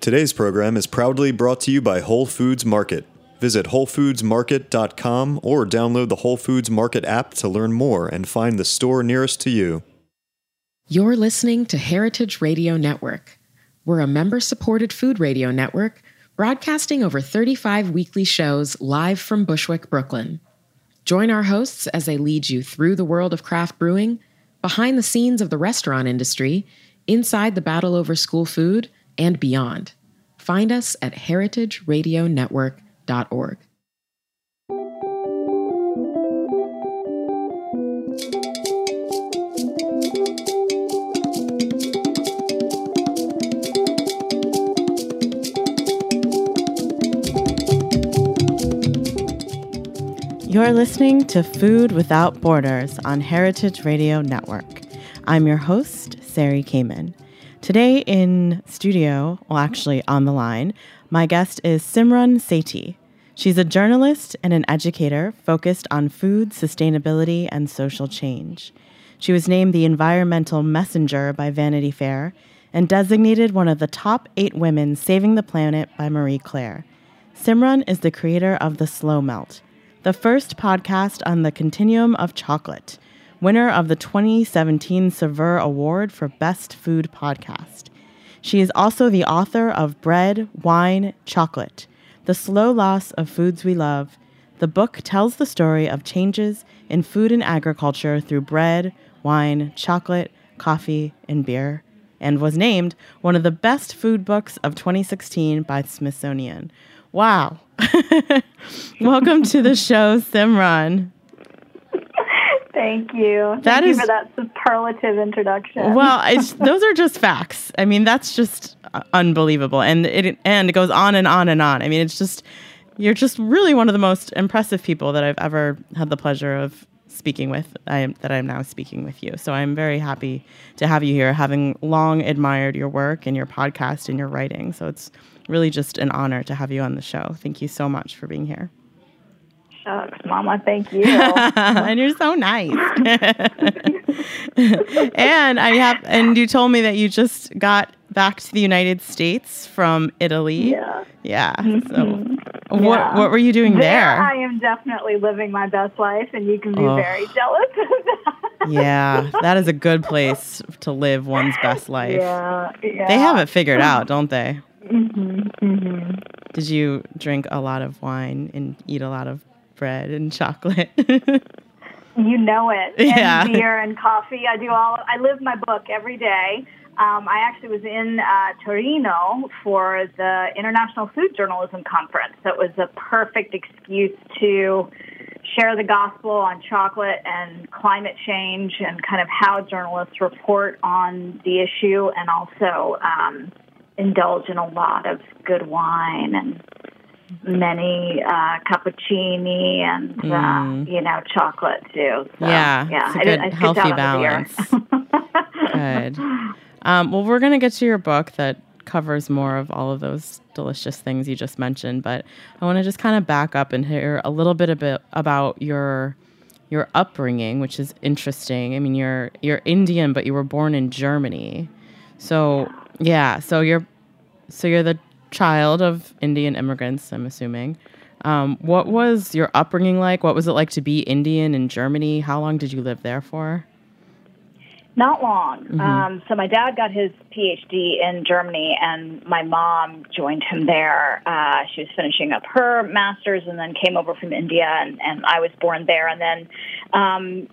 Today's program is proudly brought to you by Whole Foods Market. Visit WholeFoodsMarket.com or download the Whole Foods Market app to learn more and find the store nearest to you. You're listening to Heritage Radio Network. We're a member supported food radio network broadcasting over 35 weekly shows live from Bushwick, Brooklyn. Join our hosts as they lead you through the world of craft brewing, behind the scenes of the restaurant industry, inside the battle over school food, and beyond. Find us at heritageradionetwork.org. You're listening to Food Without Borders on Heritage Radio Network. I'm your host, Sari Kamen. Today in studio, well, actually on the line, my guest is Simran Sethi. She's a journalist and an educator focused on food, sustainability, and social change. She was named the Environmental Messenger by Vanity Fair and designated one of the top eight women saving the planet by Marie Claire. Simran is the creator of The Slow Melt, the first podcast on the continuum of chocolate, winner of the 2017 Saveur Award for Best Food Podcast. She is also the author of Bread, Wine, Chocolate The Slow Loss of Foods We Love. The book tells the story of changes in food and agriculture through bread, wine, chocolate, coffee, and beer, and was named one of the best food books of 2016 by Smithsonian. Wow. Welcome to the show, Simran. Thank you. That Thank is- you for that superlative introduction. Well, it's, those are just facts. I mean, that's just uh, unbelievable, and it and it goes on and on and on. I mean, it's just you're just really one of the most impressive people that I've ever had the pleasure of speaking with. I am that I'm now speaking with you. So I'm very happy to have you here, having long admired your work and your podcast and your writing. So it's really just an honor to have you on the show. Thank you so much for being here. Shucks, Mama, thank you. and you're so nice. and I have, and you told me that you just got back to the United States from Italy. yeah. Yeah. So, Mhm. what Yeah. what were you doing there? I am definitely living my best life, and you can be Oh. very jealous of that. yeah, that is a good place to live one's best life. Yeah, yeah. They have it figured out, don't they? hmm hmm Did you drink a lot of wine and eat a lot of bread and chocolate? You know it. And Yeah. beer and coffee. I do all. I live my book every day. Um, I actually was in uh, Torino for the International Food Journalism Conference. So it was a perfect excuse to share the gospel on chocolate and climate change and kind of how journalists report on the issue and also um, indulge in a lot of good wine and many uh, cappuccini and Mm. uh, you know chocolate too. So, Yeah, yeah, it's a I good, did- I healthy out on the beer. Good. Um, well, we're going to get to your book that covers more of all of those delicious things you just mentioned, but I want to just kind of back up and hear a little bit, a bit about your your upbringing, which is interesting. I mean, you're you're Indian, but you were born in Germany. So, yeah, so you're so you're the child of Indian immigrants, I'm assuming. Um, what was your upbringing like? What was it like to be Indian in Germany? How long did you live there for? Not long. Mm-hmm. Um, so my dad got his PhD in Germany, and my mom joined him there. Uh, she was finishing up her master's, and then came over from India, and, and I was born there. And then, um,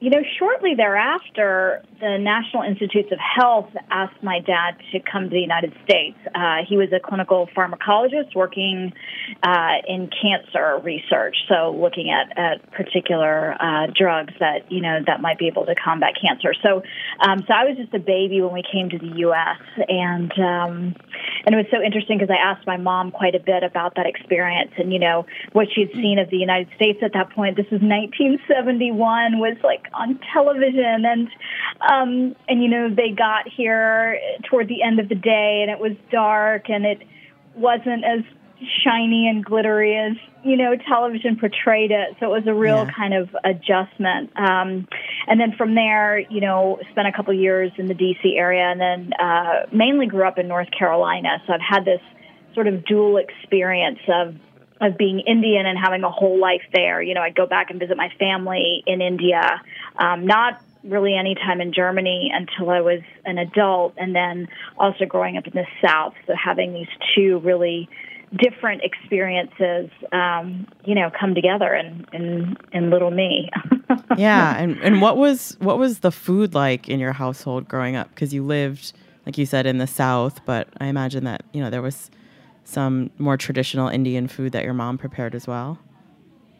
you know, shortly thereafter, the National Institutes of Health asked my dad to come to the United States. Uh, he was a clinical pharmacologist working uh, in cancer research, so looking at, at particular uh, drugs that you know that might be able to combat cancer. So, um, so I was just a baby when we came to the U.S. and um, and it was so interesting because I asked my mom quite a bit about that experience and you know what she'd seen of the United States at that point. This was 1971, was like on television and um, and you know they got here toward the end of the day and it was dark and it wasn't as shiny and glittery as you know television portrayed it. So it was a real Yeah. kind of adjustment. Um, and then from there, you know, spent a couple years in the D.C. area, and then uh, mainly grew up in North Carolina. So I've had this sort of dual experience of of being Indian and having a whole life there. You know, I'd go back and visit my family in India, um, not really any time in Germany until I was an adult, and then also growing up in the South. So having these two really different experiences, um, you know, come together in in, in little me. yeah, and and what was what was the food like in your household growing up? Because you lived, like you said, in the South, but I imagine that you know there was some more traditional Indian food that your mom prepared as well.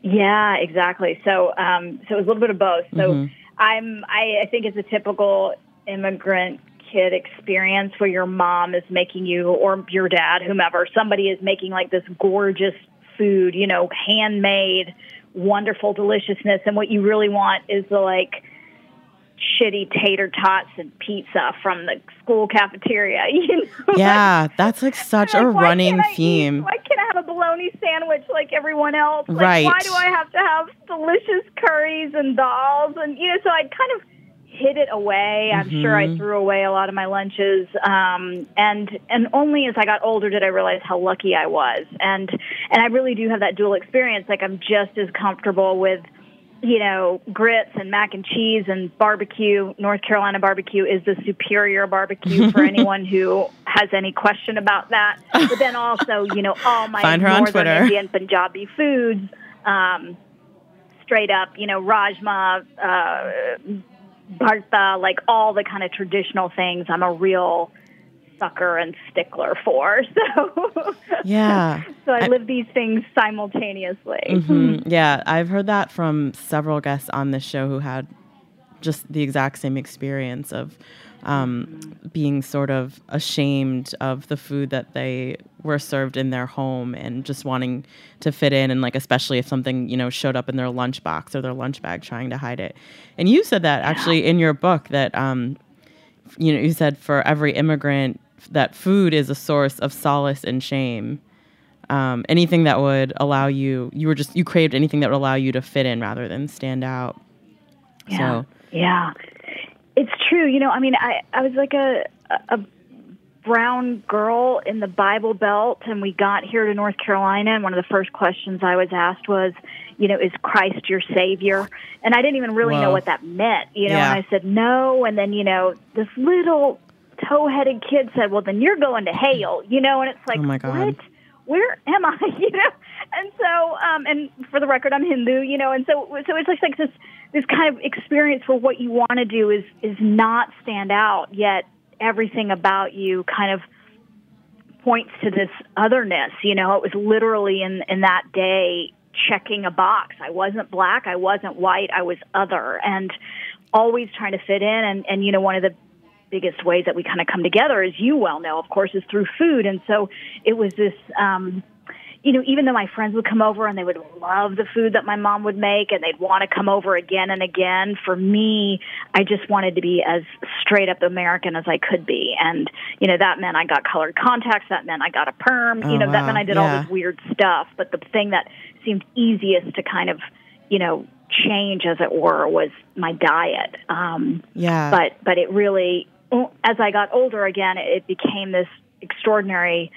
Yeah, exactly. So, um, so it was a little bit of both. So, Mhm. I'm, I, I think it's a typical immigrant kid experience where your mom is making you, or your dad, whomever, somebody is making like this gorgeous food, you know, handmade, wonderful deliciousness, and what you really want is the like shitty tater tots and pizza from the school cafeteria. You know, Yeah, that's like such like, a running can't eat- theme. why can't I have a bologna sandwich like everyone else? Like, Right. Why do I have to have delicious curries and dals? And you know, so I'd kind of hid it away. I'm sure I threw away a lot of my lunches. Um, and and only as I got older did I realize how lucky I was. And and I really do have that dual experience. Like I'm just as comfortable with you know, grits and mac and cheese and barbecue. North Carolina barbecue is the superior barbecue for anyone who has any question about that. But then also, you know, all my Find her on northern. Indian Punjabi foods, um, straight up, you know, rajma, uh, bharta, like all the kind of traditional things. I'm a real sucker and stickler for. So, Yeah. so I I- live these things simultaneously. Mhm. Yeah, I've heard that from several guests on this show who had just the exact same experience of um, being sort of ashamed of the food that they were served in their home and just wanting to fit in and like especially if something you know showed up in their lunchbox or their lunch bag trying to hide it and you said that actually in your book that um, you know you said for every immigrant that food is a source of solace and shame um, anything that would allow you you were just you craved anything that would allow you to fit in rather than stand out Yeah. so Yeah. It's true. You know, I mean, I, I was like a, a brown girl in the Bible Belt, and we got here to North Carolina, and one of the first questions I was asked was, you know, is Christ your Savior? And I didn't even really know what that meant, you know, Yeah. and I said, no. And then, you know, this little toe headed kid said, well, then you're going to hell, you know, and it's like, Oh, my God. what? Where am I? You know, and so, um, and for the record, I'm Hindu. You know, and so, so it's like, like this, this kind of experience where what you want to do is is not stand out, yet everything about you kind of points to this otherness. You know, it was literally in in that day checking a box. I wasn't black, I wasn't white, I was other, and always trying to fit in. And and you know, one of the biggest ways that we kind of come together, as you well know, of course, is through food. And so it was this. Um, you know, even though my friends would come over and they would love the food that my mom would make and they'd want to come over again and again, for me, I just wanted to be as straight up American as I could be. And, you know, that meant I got colored contacts, that meant I got a perm, Oh, you know, that meant I did Yeah. all this weird stuff. But the thing that seemed easiest to kind of, you know, change, as it were, was my diet. Um, yeah but but it really as I got older again it became this extraordinary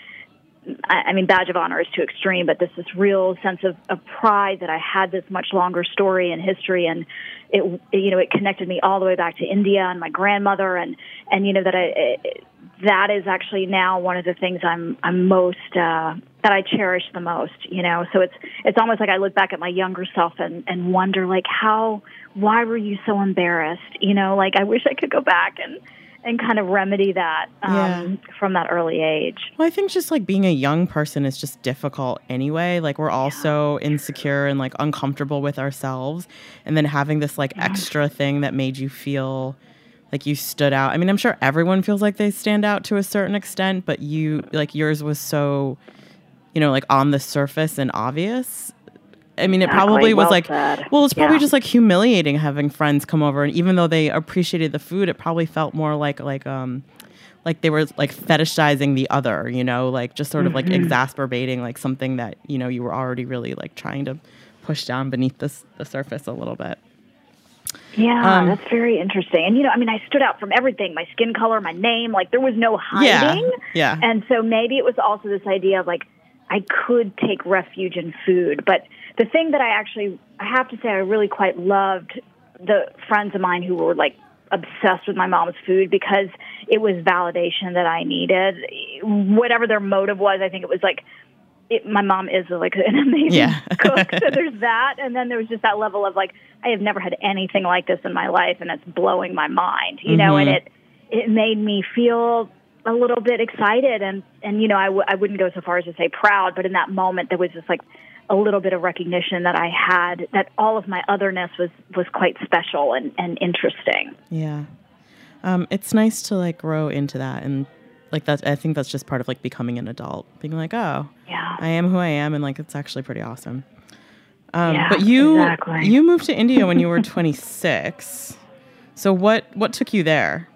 I mean badge of honor is too extreme but this this real sense of, of pride that I had this much longer story and history and it you know it connected me all the way back to India and my grandmother and and you know that I it, that is actually now one of the things I'm I'm most uh that I cherish the most, you know. So it's it's almost like I look back at my younger self and and wonder like how why were you so embarrassed? You know, like I wish I could go back and and kind of remedy that um, Yeah. from that early age. Well, I think just like being a young person is just difficult anyway. Like we're all so insecure and like uncomfortable with ourselves. And then having this like extra thing that made you feel like you stood out. I mean, I'm sure everyone feels like they stand out to a certain extent, but you like yours was so, you know, like on the surface and obvious. I mean, it Exactly. probably was Well like, said. well, it's probably Yeah. just like humiliating having friends come over, and even though they appreciated the food, it probably felt more like like um, like they were like fetishizing the other, you know, like just sort of like Mm-hmm. exacerbating like something that you know you were already really like trying to push down beneath this the surface a little bit. Yeah, Um, that's very interesting. And you know, I mean, I stood out from everything: my skin color, my name. Like there was no hiding. Yeah, hiding. yeah. And so maybe it was also this idea of like I could take refuge in food. But the thing that I actually, I have to say, I really quite loved the friends of mine who were like obsessed with my mom's food because it was validation that I needed. Whatever their motive was, I think it was like it, my mom is like an amazing Yeah. cook. So there's that, and then there was just that level of like I have never had anything like this in my life, and it's blowing my mind, you know. And Mhm. it it made me feel a little bit excited, and and you know I w- I wouldn't go so far as to say proud, but in that moment there was just like a little bit of recognition that I had that all of my otherness was was quite special and and interesting. Yeah. Um, it's nice to like grow into that and like that I think that's just part of like becoming an adult. Being like, oh, Yeah. I am who I am and like it's actually pretty awesome. Um, Yeah, but you exactly. you moved to India when you were 26. So what what took you there?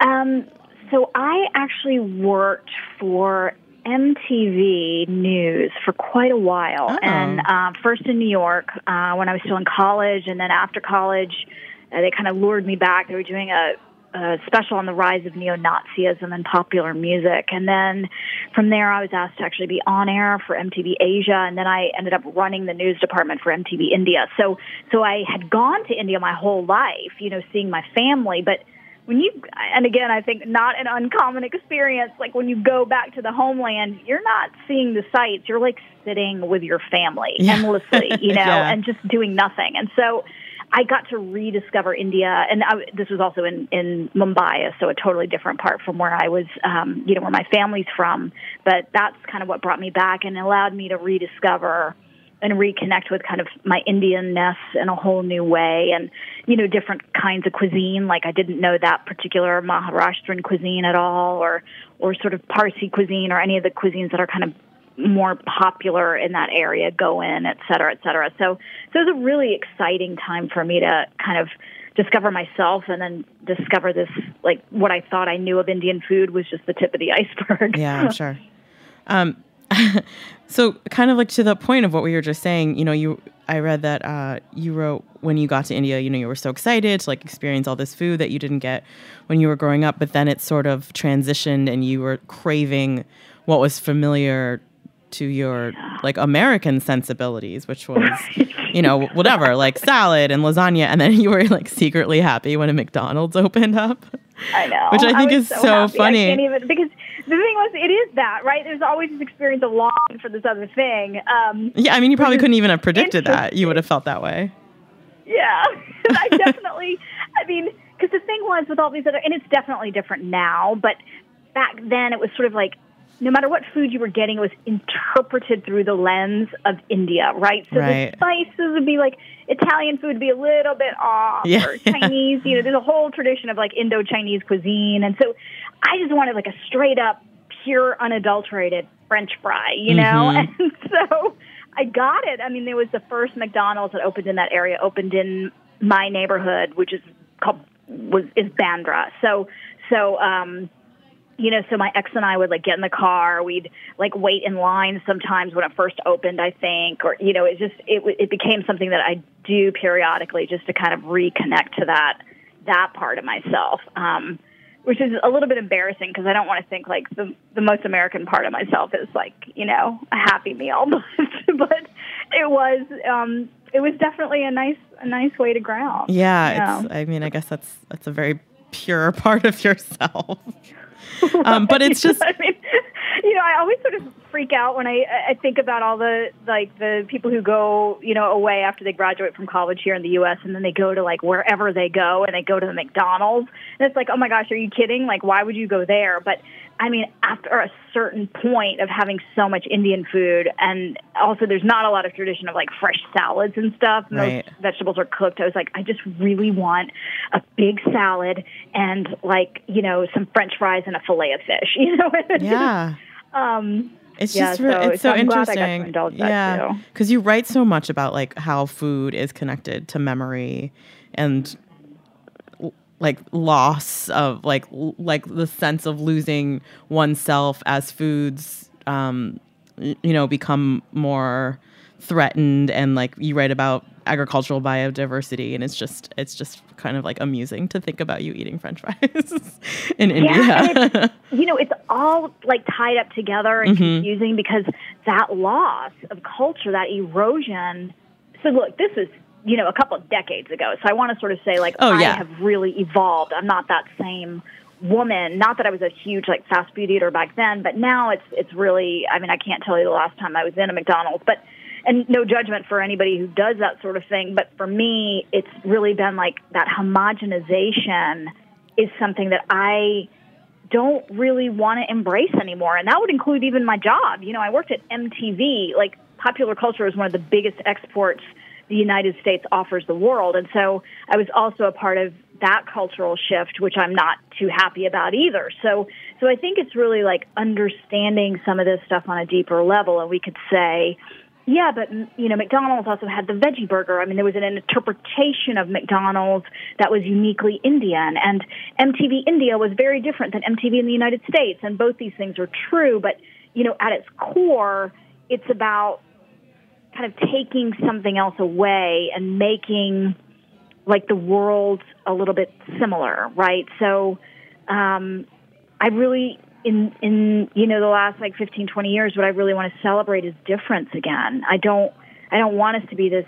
Um, so I actually worked for MTV News for quite a while, Oh. and uh, first in New York uh, when I was still in college, and then after college, uh, they kind of lured me back. They were doing a, a special on the rise of neo-Nazism and popular music, and then from there, I was asked to actually be on air for MTV Asia, and then I ended up running the news department for MTV India. So, so I had gone to India my whole life, you know, seeing my family, but when you and again i think not an uncommon experience like when you go back to the homeland you're not seeing the sights you're like sitting with your family Yeah. endlessly you know Yeah. and just doing nothing and so i got to rediscover india and I, this was also in in mumbai so a totally different part from where i was um you know where my family's from but that's kind of what brought me back and allowed me to rediscover and reconnect with kind of my Indianness in a whole new way and, you know, different kinds of cuisine. Like I didn't know that particular Maharashtrian cuisine at all or, or sort of Parsi cuisine or any of the cuisines that are kind of more popular in that area, Goan, et cetera, et cetera. So, so it was a really exciting time for me to kind of discover myself and then discover this, like what I thought I knew of Indian food was just the tip of the iceberg. Yeah, I'm sure. Um, so kind of like to the point of what we were just saying, you know, you I read that uh, you wrote when you got to India, you know, you were so excited to like experience all this food that you didn't get when you were growing up, but then it sort of transitioned and you were craving what was familiar to your like American sensibilities, which was, you know, whatever, like salad and lasagna, and then you were like secretly happy when a McDonald's opened up. I know. Which I think was is so happy. funny. I even because the thing was, it is that right. There's always this experience of longing for this other thing. Um, Yeah, I mean, you probably couldn't even have predicted that. You would have felt that way. yeah, I definitely. I mean, because the thing was with all these other, and it's definitely different now. But back then, it was sort of like no matter what food you were getting, it was interpreted through the lens of India, right? So Right. the spices would be like Italian food would be a little bit off, Yeah. or Chinese. You know, there's a whole tradition of like Indo-Chinese cuisine, and so I just wanted like a straight up, pure, unadulterated French fry, you know. Mhm. And so I got it. I mean, there was the first McDonald's that opened in that area, opened in my neighborhood, which is called was is Bandra. So so um you know, so my ex and I would like get in the car. We'd like wait in line sometimes when it first opened, I think, or you know, it just it it became something that I do periodically just to kind of reconnect to that that part of myself. Um, which is a little bit embarrassing because I don't want to think like the the most American part of myself is like you know a happy meal, but but it was um, it was definitely a nice a nice way to ground. Yeah, it's. I mean, I guess that's that's a very pure part of yourself. Um, but it's just I mean, you know, I always sort of freak out when I I think about all the like the people who go you know away after they graduate from college here in the U.S. and then they go to like wherever they go and they go to the McDonald's and it's like oh my gosh are you kidding like why would you go there but I mean after a certain point of having so much Indian food and also there's not a lot of tradition of like fresh salads and stuff most Right. vegetables are cooked I was like I just really want a big salad and like you know some French fries and a fillet of fish you know yeah. um It's Yeah, just re- so- it's so, so I'm glad I got to interesting. yeah, because you write so much about like how food is connected to memory, and like loss of like like the sense of losing oneself as foods um you know become more threatened and like you write about agricultural biodiversity and it's just it's just kind of like amusing to think about you eating french fries in Yeah, india you know, it's all like tied up together and mm-hmm. confusing because that loss of culture, that erosion. So look, this is you know a couple of decades ago. So I want to sort of say like Oh, I yeah. have really evolved. I'm not that same woman. Not that I was a huge like fast food eater back then, but now it's it's really. I mean, I can't tell you the last time I was in a McDonald's, but. And no judgment for anybody who does that sort of thing, but for me, it's really been like that homogenization is something that I don't really want to embrace anymore. And that would include even my job. You know, I worked at MTV. Like, popular culture is one of the biggest exports the United States offers the world. And so I was also a part of that cultural shift, which I'm not too happy about either. So, so I think it's really like understanding some of this stuff on a deeper level. And we could say, yeah, but you know, McDonald's also had the veggie burger. I mean, there was an interpretation of McDonald's that was uniquely Indian, and MTV India was very different than MTV in the United States. And both these things are true, but you know, at its core, it's about kind of taking something else away and making like the world a little bit similar, right? So, um, I really in in you know the last like 15 20 years what i really want to celebrate is difference again. I don't i don't want us to be this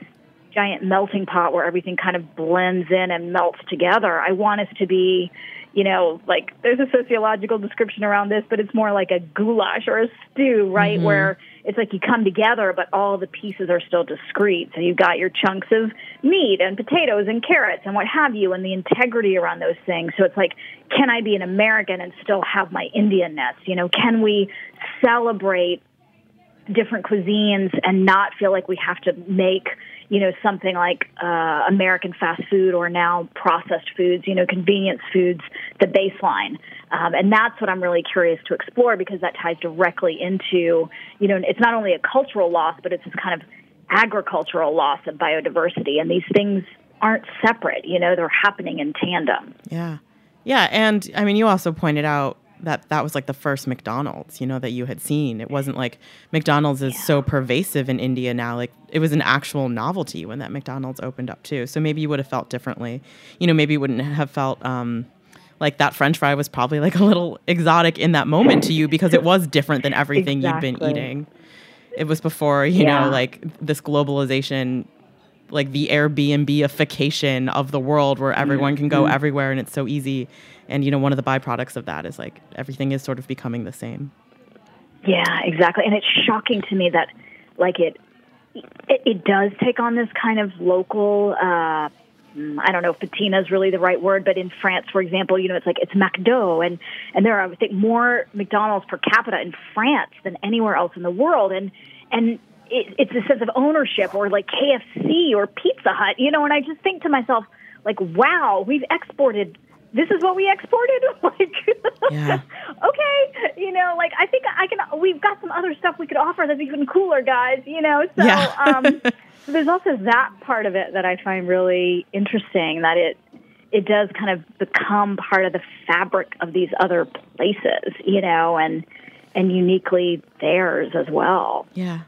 giant melting pot where everything kind of blends in and melts together. I want us to be you know like there's a sociological description around this but it's more like a goulash or a stew right? Mm-hmm. Where it's like you come together but all the pieces are still discrete. So you've got your chunks of meat and potatoes and carrots and what have you and the integrity around those things. So it's like can i be an american and still have my indianness you know can we celebrate different cuisines and not feel like we have to make you know something like uh, American fast food or now processed foods, you know, convenience foods, the baseline, um, and that's what I'm really curious to explore because that ties directly into you know it's not only a cultural loss but it's this kind of agricultural loss of biodiversity, and these things aren't separate. You know, they're happening in tandem. Yeah. Yeah. And I mean, you also pointed out that that was like the first McDonald's, you know, that you had seen. It wasn't like McDonald's is so pervasive in India now. Like it was an actual novelty when that McDonald's opened up too. So maybe you would have felt differently. You know, maybe you wouldn't have felt um, like that French fry was probably like a little exotic in that moment to you because it was different than everything you'd been eating. It was before, you Yeah. know, like this globalization like the Airbnb-ification of the world where everyone can Mm-hmm. go everywhere and it's so easy. And you know, one of the byproducts of that is like everything is sort of becoming the same. Yeah, exactly. And it's shocking to me that, like, it it, it does take on this kind of local. Uh, I don't know if patina is really the right word, but in France, for example, you know, it's like it's McDo, and and there are I think more McDonald's per capita in France than anywhere else in the world, and and it, it's a sense of ownership, or like KFC or Pizza Hut, you know. And I just think to myself, like, wow, we've exported. This is what we exported. like, Yeah. okay, you know, like I think I can. We've got some other stuff we could offer that's even cooler, guys. You know, so Yeah. um, so there's also that part of it that I find really interesting. That it it does kind of become part of the fabric of these other places, you know, and and uniquely theirs as well. Yeah.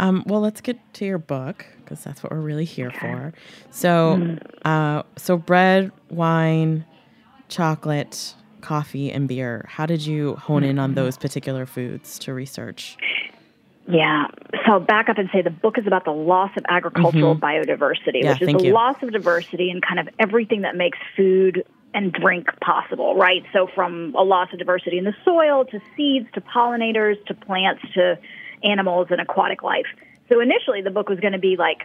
Um, well, let's get to your book because that's what we're really here for. So, Mm-hmm. uh, so bread, wine, chocolate, coffee, and beer. How did you hone in Mm-hmm. on those particular foods to research? Yeah. So I'll back up and say the book is about the loss of agricultural biodiversity, Yeah, which is the you. loss of diversity and kind of everything that makes food and drink possible, right? So from a loss of diversity in the soil to seeds to pollinators to plants to animals and aquatic life. So initially the book was going to be like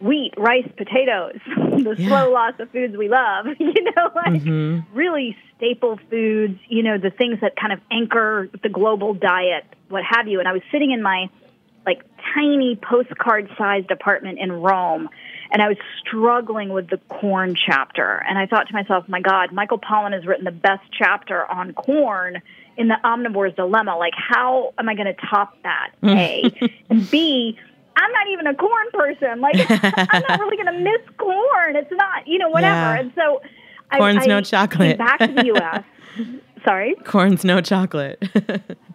wheat, rice, potatoes, the Yeah. slow loss of foods we love, you know, like Mhm. really staple foods, you know, the things that kind of anchor the global diet, what have you. And I was sitting in my like tiny postcard sized apartment in Rome and I was struggling with the corn chapter. And I thought to myself, my God, Michael Pollan has written the best chapter on corn in the omnivore's dilemma. Like, how am I going to top that? A. and B, I'm not even a corn person. Like, I'm not really going to miss corn. It's not, you know, whatever. Yeah. And so Corn's I, no I chocolate. Back to the U.S. Sorry. Corn's no chocolate.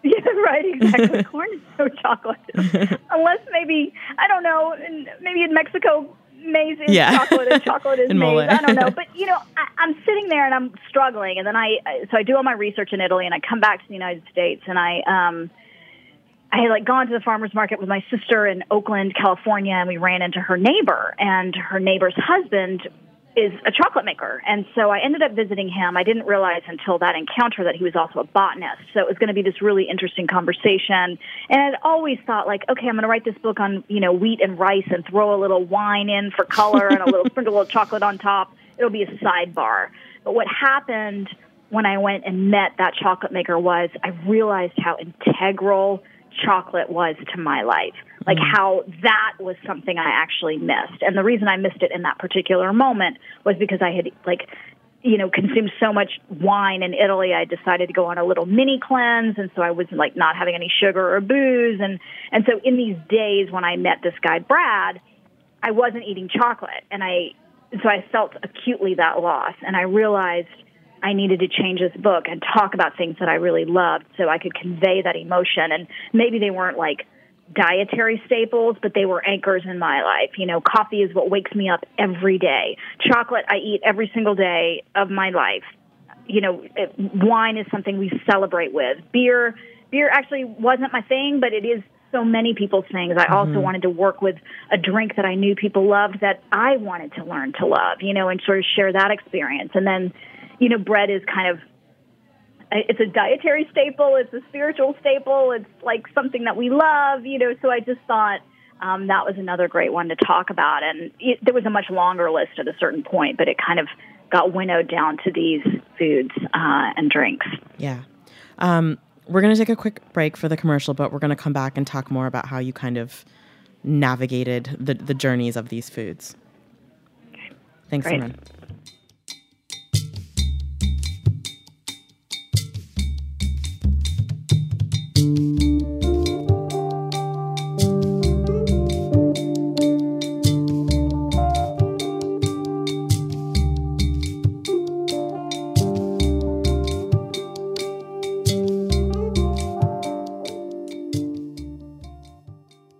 yeah, right. Exactly. Corn is no chocolate, unless maybe I don't know. in- Maybe in Mexico, maize is Yeah. chocolate and chocolate is And maize. mole. I don't know. But you know, I, I'm sitting there and I'm struggling, and then I- so I do all my research in Italy, and I come back to the United States, and I um. I had like gone to the farmers market with my sister in Oakland, California, and we ran into her neighbor, and her neighbor's husband is a chocolate maker. And so I ended up visiting him. I didn't realize until that encounter that he was also a botanist. So it was going to be this really interesting conversation. And I'd always thought like, okay, I'm going to write this book on, you know, wheat and rice and throw a little wine in for color and a little sprinkle of chocolate on top. It'll be a sidebar. But what happened when I went and met that chocolate maker was I realized how integral chocolate was to my life. Like mm-hmm. how that was something I actually missed. And the reason I missed it in that particular moment was because I had like you know, consumed so much wine in Italy, I decided to go on a little mini cleanse, and so I was like not having any sugar or booze, and and so in these days when I met this guy Brad, I wasn't eating chocolate, and I so I felt acutely that loss, and I realized I needed to change this book and talk about things that I really loved, so I could convey that emotion, and maybe they weren't like dietary staples, but they were anchors in my life. You know, coffee is what wakes me up every day. Chocolate I eat every single day of my life. You know, it, wine is something we celebrate with. Beer, beer actually wasn't my thing, but it is so many people's things. I also mm-hmm. wanted to work with a drink that I knew people loved that I wanted to learn to love, you know, and sort of share that experience. And then, you know, bread is kind of it's a dietary staple, it's a spiritual staple, it's like something that we love, you know. So I just thought um, that was another great one to talk about. And it, there was a much longer list at a certain point, but it kind of got winnowed down to these foods uh, and drinks. Yeah. Um, we're going to take a quick break for the commercial, but we're going to come back and talk more about how you kind of navigated the, the journeys of these foods. Thanks, Great. Simran.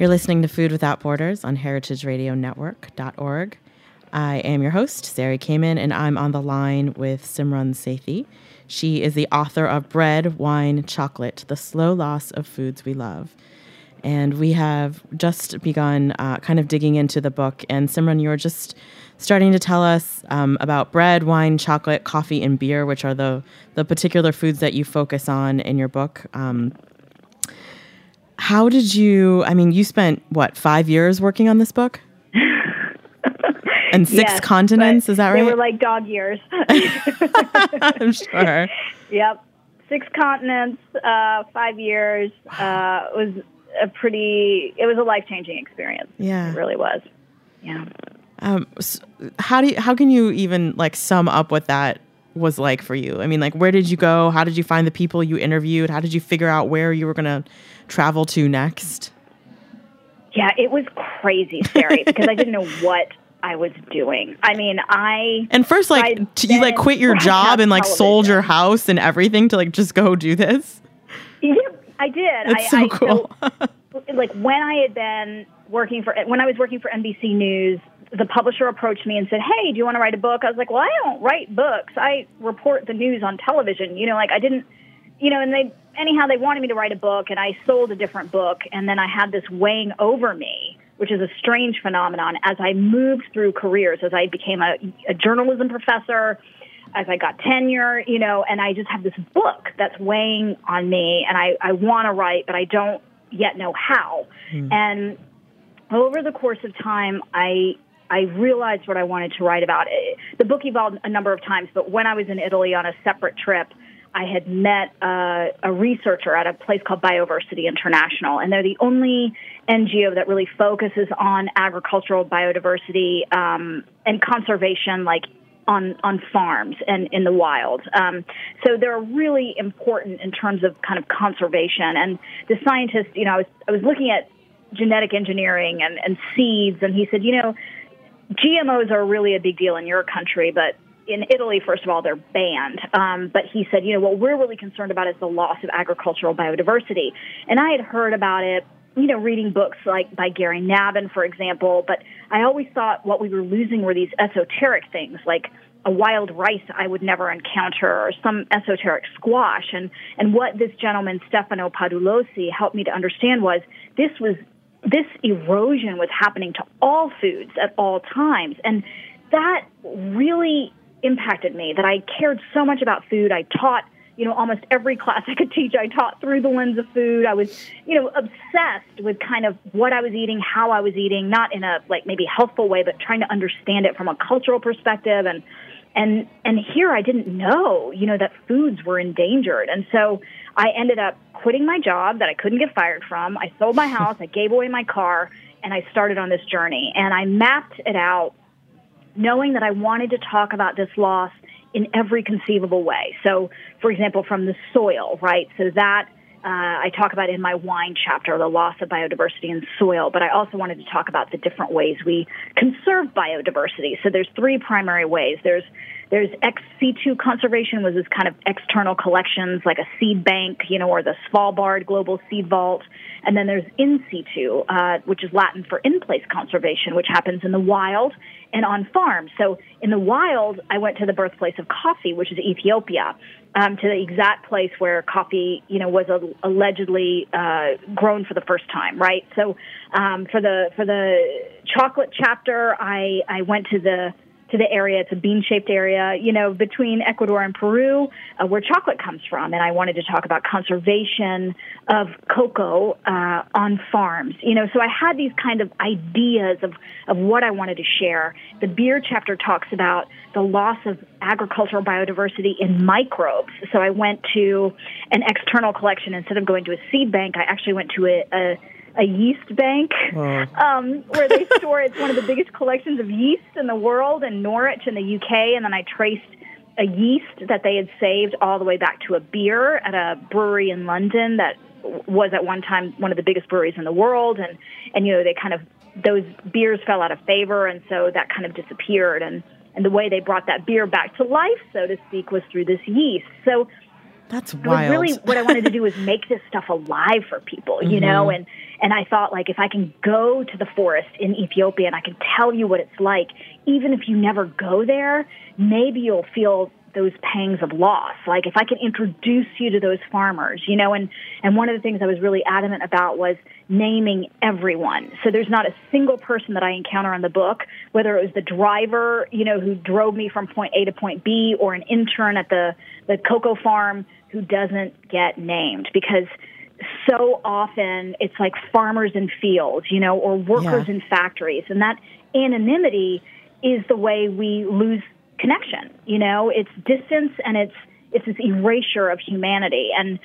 You're listening to Food Without Borders on heritageradionetwork.org. I am your host, Sari Kamen, and I'm on the line with Simran Sethi. She is the author of Bread, Wine, Chocolate The Slow Loss of Foods We Love. And we have just begun uh, kind of digging into the book. And Simran, you were just starting to tell us um, about bread, wine, chocolate, coffee, and beer, which are the, the particular foods that you focus on in your book. Um, how did you? I mean, you spent what five years working on this book, and six Yes, continents. Is that right? They were like dog years. I'm sure. Yep. Six continents, uh, five years. Uh, it was a pretty, it was a life changing experience. Yeah. It really was. Yeah. Um, s how do you, how can you even like sum up what that was like for you? I mean, like where did you go? How did you find the people you interviewed? How did you figure out where you were going to travel to next? Yeah, it was crazy, Sari, because I didn't know what I was doing. I mean, I. And first, like, t- you like quit your job and like sold your house and everything to like just go do this. Yeah, I did. That's I, so I, cool. like when I had been working for when I was working for NBC News, the publisher approached me and said, "Hey, do you want to write a book?" I was like, "Well, I don't write books. I report the news on television." You know, like I didn't, you know, and they anyhow they wanted me to write a book, and I sold a different book, and then I had this weighing over me, which is a strange phenomenon as I moved through careers, as I became a, a journalism professor. As I got tenure, you know, and I just have this book that's weighing on me, and I, I want to write, but I don't yet know how. Mm. And over the course of time, I I realized what I wanted to write about. The book evolved a number of times, but when I was in Italy on a separate trip, I had met uh, a researcher at a place called Bioversity International, and they're the only NGO that really focuses on agricultural biodiversity um, and conservation, like on on farms and in the wild. Um, so they're really important in terms of kind of conservation. And the scientist, you know, I was I was looking at genetic engineering and, and seeds, and he said, you know, GMOs are really a big deal in your country, but in Italy, first of all, they're banned. Um, but he said, you know, what we're really concerned about is the loss of agricultural biodiversity. And I had heard about it, you know, reading books like by Gary Nabhan, for example. But I always thought what we were losing were these esoteric things like a wild rice I would never encounter or some esoteric squash. And, and what this gentleman, Stefano Padulosi, helped me to understand was this was this erosion was happening to all foods at all times. And that really impacted me that I cared so much about food. I taught, you know, almost every class I could teach, I taught through the lens of food. I was, you know, obsessed with kind of what I was eating, how I was eating, not in a like maybe healthful way, but trying to understand it from a cultural perspective and and and here I didn't know, you know, that foods were endangered. And so I ended up quitting my job that I couldn't get fired from. I sold my house, I gave away my car, and I started on this journey. And I mapped it out knowing that I wanted to talk about this loss in every conceivable way. So, for example, from the soil, right? So that uh, I talk about in my wine chapter, the loss of biodiversity in soil, but I also wanted to talk about the different ways we conserve biodiversity. So there's three primary ways. There's there's ex situ conservation, was this kind of external collections like a seed bank, you know, or the Svalbard Global Seed Vault. And then there's in situ, uh, which is Latin for in place conservation, which happens in the wild and on farms. So in the wild, I went to the birthplace of coffee, which is Ethiopia, um, to the exact place where coffee, you know, was a, allegedly uh, grown for the first time, right? So um, for the for the chocolate chapter, I I went to the to the area. It's a bean shaped area, you know, between Ecuador and Peru, uh, where chocolate comes from. And I wanted to talk about conservation of cocoa uh, on farms, you know. So I had these kind of ideas of, of what I wanted to share. The beer chapter talks about the loss of agricultural biodiversity in microbes. So I went to an external collection instead of going to a seed bank. I actually went to a, a a yeast bank um, where they store it's one of the biggest collections of yeast in the world in Norwich in the UK. And then I traced a yeast that they had saved all the way back to a beer at a brewery in London that was at one time one of the biggest breweries in the world. And, and you know, they kind of, those beers fell out of favor. And so that kind of disappeared. And, and the way they brought that beer back to life, so to speak, was through this yeast. So that's wild. really what I wanted to do was make this stuff alive for people, you mm-hmm. know, and and I thought like if I can go to the forest in Ethiopia and I can tell you what it's like, even if you never go there, maybe you'll feel those pangs of loss. Like if I can introduce you to those farmers, you know, and and one of the things I was really adamant about was naming everyone. So there's not a single person that I encounter in the book, whether it was the driver, you know, who drove me from point A to point B or an intern at the the cocoa farm who doesn't get named because so often it's like farmers in fields, you know, or workers yeah. in factories. And that anonymity is the way we lose connection. You know, it's distance and it's it's this erasure of humanity. And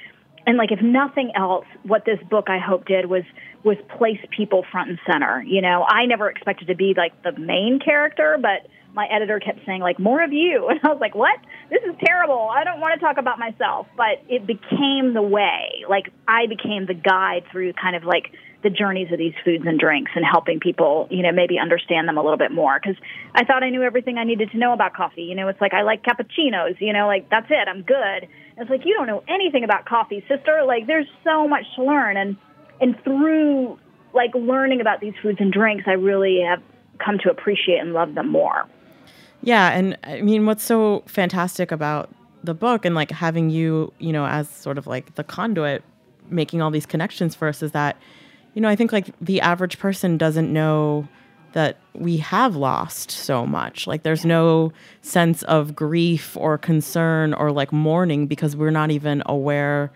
and like if nothing else, what this book I hope did was was place people front and center. You know, I never expected to be like the main character, but my editor kept saying like more of you and i was like what this is terrible i don't want to talk about myself but it became the way like i became the guide through kind of like the journeys of these foods and drinks and helping people you know maybe understand them a little bit more. Because i thought i knew everything i needed to know about coffee. You know it's like i like cappuccinos you know like that's it i'm good. And it's like you don't know anything about coffee sister. Like there's so much to learn. And and through like learning about these foods and drinks i really have come to appreciate and love them more. Yeah, and I mean, what's so fantastic about the book and like having you, you know, as sort of like the conduit making all these connections for us is that, you know, I think like the average person doesn't know that we have lost so much. Like there's no sense of grief or concern or like mourning because we're not even aware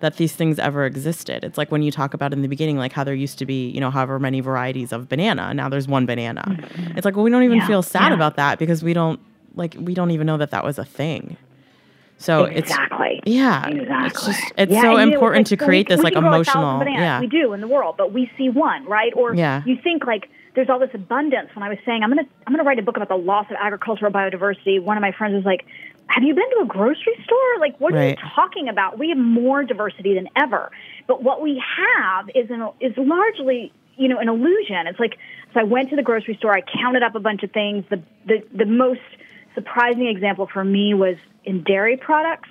that these things ever existed. It's like when you talk about in the beginning, like how there used to be, you know, however many varieties of banana. Now there's one banana. Mm-hmm. It's like, well, we don't even yeah, feel sad yeah. about that because we don't like we don't even know that that was a thing. So it's exactly. it's yeah, exactly. It's just it's yeah, so important know, to create we, this we like can a thousand emotional. bananas. Yeah, we do in the world, but we see one, right? Or Yeah. you think like there's all this abundance. When I was saying I'm gonna I'm gonna write a book about the loss of agricultural biodiversity, one of my friends was like, "Have you been to a grocery store? Like, what are Right. you talking about? We have more diversity than ever, but what we have is an is largely you know an illusion. It's like so I went to the grocery store, I counted up a bunch of things. The the the most surprising example for me was in dairy products.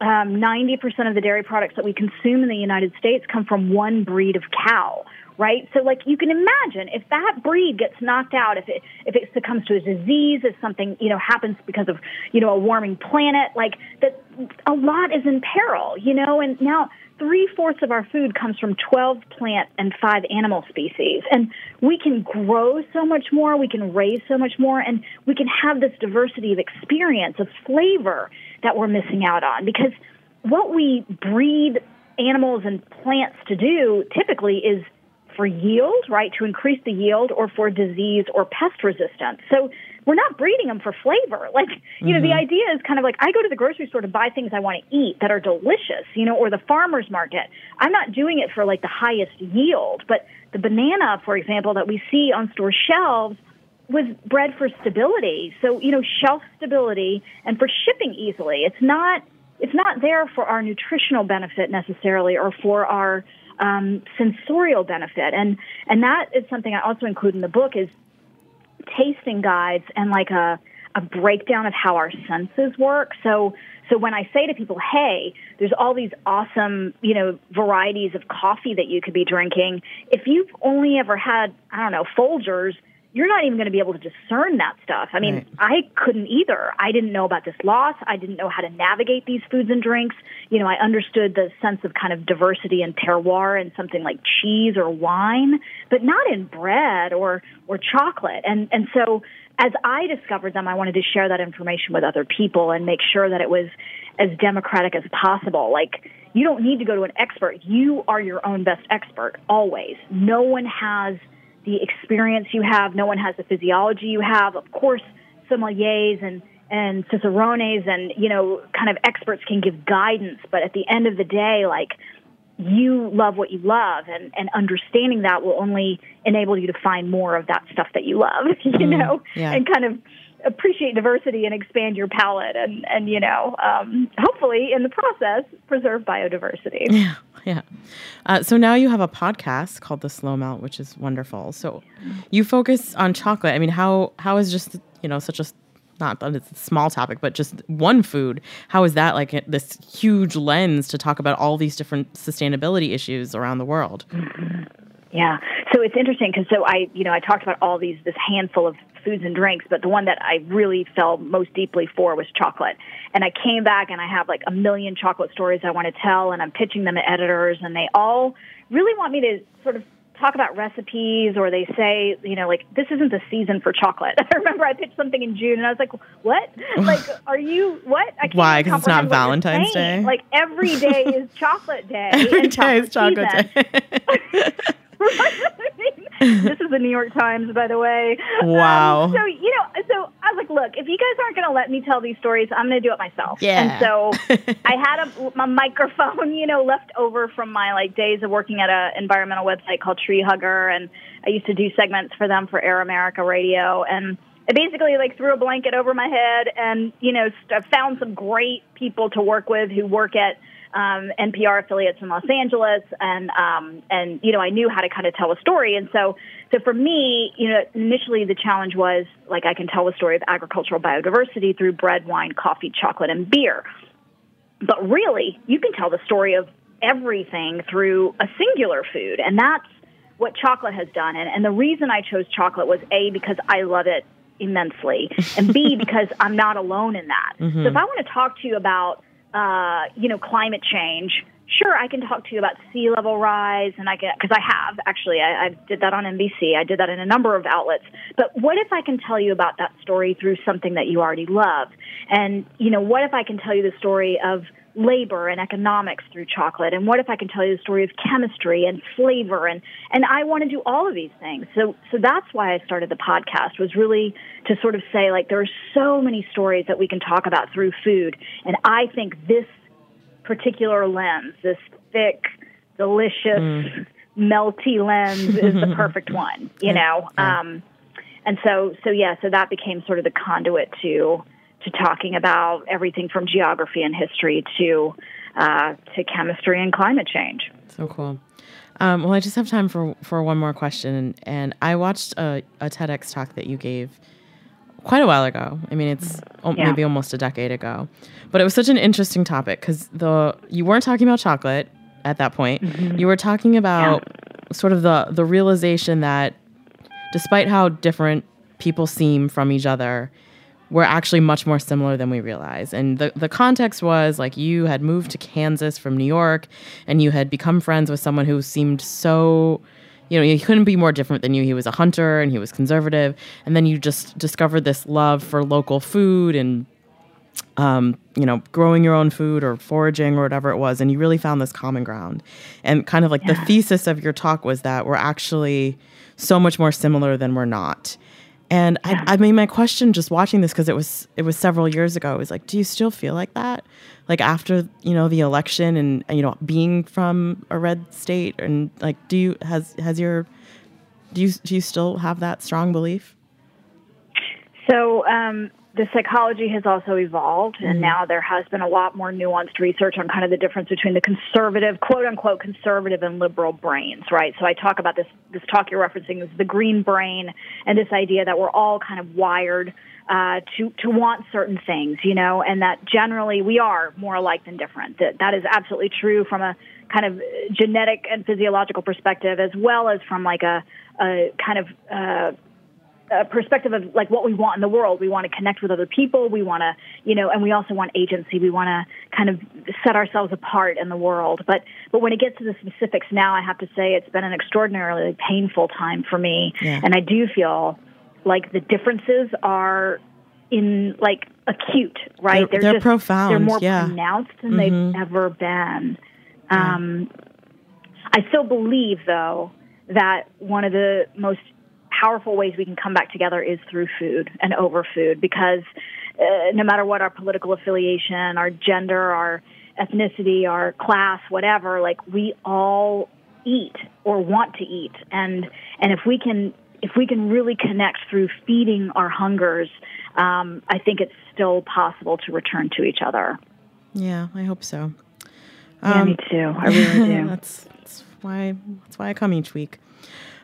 Um, 90% of the dairy products that we consume in the United States come from one breed of cow, right? So, like, you can imagine if that breed gets knocked out, if it, if it succumbs to a disease, if something, you know, happens because of, you know, a warming planet, like, that a lot is in peril, you know? And now three fourths of our food comes from 12 plant and five animal species. And we can grow so much more, we can raise so much more, and we can have this diversity of experience, of flavor that we're missing out on. Because what we breed animals and plants to do typically is for yield, right, to increase the yield or for disease or pest resistance. So we're not breeding them for flavor. Like, you know, the mm-hmm. idea is kind of like I go to the grocery store to buy things I want to eat that are delicious, you know, or the farmer's market. I'm not doing it for like the highest yield, but the banana, for example, that we see on store shelves was bred for stability. So, you know, shelf stability and for shipping easily. It's not it's not there for our nutritional benefit necessarily or for our um, sensorial benefit. And and that is something I also include in the book is tasting guides and like a a breakdown of how our senses work. So so when I say to people, "Hey, there's all these awesome, you know, varieties of coffee that you could be drinking," if you've only ever had, I don't know, Folgers, you're not even going to be able to discern that stuff. I mean, Right. I couldn't either. I didn't know about this loss. I didn't know how to navigate these foods and drinks. You know, I understood the sense of kind of diversity and terroir in something like cheese or wine, but not in bread or or chocolate. And and so as I discovered them, I wanted to share that information with other people and make sure that it was as democratic as possible. Like you don't need to go to an expert. You are your own best expert always. No one has the experience you have. No one has the physiology you have. Of course, sommeliers and and cicerones and you know kind of experts can give guidance, but at the end of the day, like you love what you love, and and understanding that will only enable you to find more of that stuff that you love. You mm-hmm. know, yeah. and kind of appreciate diversity and expand your palate and and you know um, hopefully in the process preserve biodiversity Yeah, yeah. Uh, so now you have a podcast called The Slow Melt, which is wonderful. So you focus on chocolate. I mean, how how is just you know such a not that it's a small topic, but just one food. How is that like this huge lens to talk about all these different sustainability issues around the world? Yeah. So it's interesting because so I, you know, I talked about all these, this handful of foods and drinks, but the one that I really fell most deeply for was chocolate. And I came back and I have like a million chocolate stories I want to tell and I'm pitching them to editors and they all really want me to sort of talk about recipes or they say, you know, like this isn't the season for chocolate. I remember I pitched something in June and I was like, what? Like, are you, what? I can't Why? Because it's not comprehend what you're Valentine's. Day? Like every day is chocolate day. Every day is chocolate season. day. this is the New York Times, by the way. Wow. Um, so you know, so I was like, look, if you guys aren't going to let me tell these stories, I'm going to do it myself. Yeah. And so I had a, a microphone, you know, left over from my like days of working at an environmental website called Tree Hugger, and I used to do segments for them for Air America Radio, and I basically like threw a blanket over my head, and you know, st- found some great people to work with who work at um, NPR affiliates in Los Angeles, and um, and you know I knew how to kind of tell a story, and so so for me, you know, initially the challenge was like I can tell the story of agricultural biodiversity through bread, wine, coffee, chocolate, and beer, but really you can tell the story of everything through a singular food, and that's what chocolate has done. And, and the reason I chose chocolate was a because I love it immensely, and b because I'm not alone in that. So if I want to talk to you about uh, you know, climate change, sure, I can talk to you about sea level rise, and I can because I have actually. I, I did that on NBC. I did that in a number of outlets. But what if I can tell you about that story through something that you already love? And you know, what if I can tell you the story of labor and economics through chocolate and what if i can tell you the story of chemistry and flavor and and i want to do all of these things so so that's why i started the podcast was really to sort of say like there are so many stories that we can talk about through food and i think this particular lens, this thick, delicious, mm. melty lens is the perfect one, you know. Um, and so, so yeah, so that became sort of the conduit to to talking about everything from geography and history to uh, to chemistry and climate change. So cool. Um, well, I just have time for for one more question, and I watched a, a TEDx talk that you gave quite a while ago. I mean, it's yeah. maybe almost a decade ago, but it was such an interesting topic because the you weren't talking about chocolate at that point. Mm-hmm. You were talking about yeah. sort of the the realization that despite how different people seem from each other, we're actually much more similar than we realize. And the, the context was like you had moved to Kansas from New York and you had become friends with someone who seemed so you know, he couldn't be more different than you. He was a hunter and he was conservative. And then you just discovered this love for local food and, um, you know, growing your own food or foraging or whatever it was. And you really found this common ground. And kind of like yeah. the thesis of your talk was that we're actually so much more similar than we're not. And yeah. I, I mean, my question just watching this because it was it was several years ago. Was like, do you still feel like that? Like after you know the election and you know being from a red state and like, do you has has your do you do you still have that strong belief? So um, the psychology has also evolved, and mm-hmm. now there has been a lot more nuanced research on kind of the difference between the conservative, quote unquote, conservative and liberal brains, right? So I talk about this this talk you're referencing is the green brain, and this idea that we're all kind of wired uh, to to want certain things, you know, and that generally we are more alike than different. That that is absolutely true from a kind of genetic and physiological perspective, as well as from like a, a kind of uh, a perspective of like what we want in the world. We want to connect with other people. We want to, you know, and we also want agency. We want to kind of set ourselves apart in the world. But but when it gets to the specifics now, I have to say it's been an extraordinarily painful time for me, yeah. and I do feel like the differences are in like acute, right? They're, they're, they're just, profound. They're more yeah. pronounced than mm-hmm. they've ever been. Um, I still believe, though, that one of the most powerful ways we can come back together is through food and over food because uh, no matter what our political affiliation, our gender, our ethnicity, our class, whatever, like we all eat or want to eat. And and if we can if we can really connect through feeding our hungers, um, I think it's still possible to return to each other. Yeah, I hope so. Yeah, um, me too. I really do. that's, that's why that's why I come each week.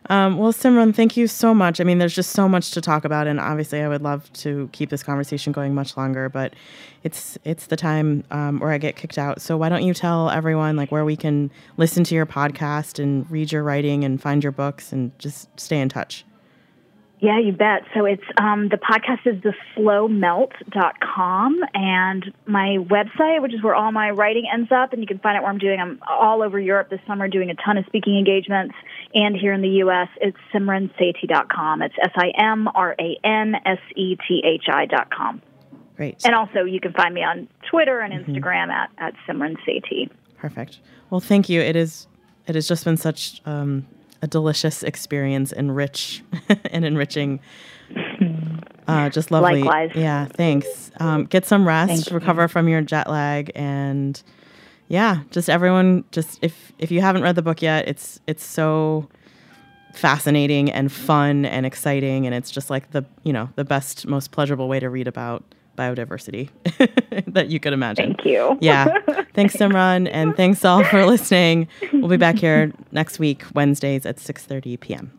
Um, well, Simran, thank you so much. I mean, there's just so much to talk about, and obviously, I would love to keep this conversation going much longer. But it's it's the time um, where I get kicked out. So why don't you tell everyone like where we can listen to your podcast and read your writing and find your books and just stay in touch. Yeah, you bet. So it's um, the podcast is theslowmelt.com and my website, which is where all my writing ends up, and you can find out where I'm doing. I'm all over Europe this summer doing a ton of speaking engagements, and here in the U.S. it's simransethi.com. It's S I M R A N S E T H I.com. Great. And also you can find me on Twitter and mm-hmm. Instagram mm-hmm. at, at Simran Sethi. Perfect. Well, thank you. It is it has just been such um, a delicious experience and rich and enriching. Uh, just lovely. Likewise. Yeah, thanks. Um, get some rest, recover from your jet lag, and yeah, just everyone. Just if if you haven't read the book yet, it's it's so fascinating and fun and exciting, and it's just like the you know the best, most pleasurable way to read about biodiversity that you could imagine. Thank you. Yeah. Thanks, Simran, and thanks all for listening. We'll be back here next week, Wednesdays at 6:30 p.m.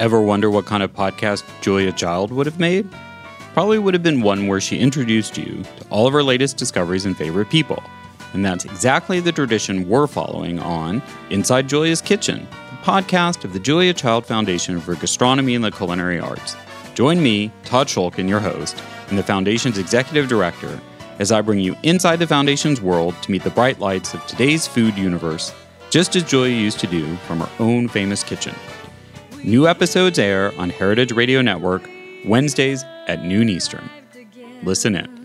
Ever wonder what kind of podcast Julia Child would have made? Probably would have been one where she introduced you to all of her latest discoveries and favorite people. And that's exactly the tradition we're following on Inside Julia's Kitchen, the podcast of the Julia Child Foundation for Gastronomy and the Culinary Arts. Join me, Todd Schulkin, your host, and the Foundation's executive director, as I bring you inside the Foundation's world to meet the bright lights of today's food universe, just as Julia used to do from her own famous kitchen. New episodes air on Heritage Radio Network Wednesdays at noon Eastern. Listen in.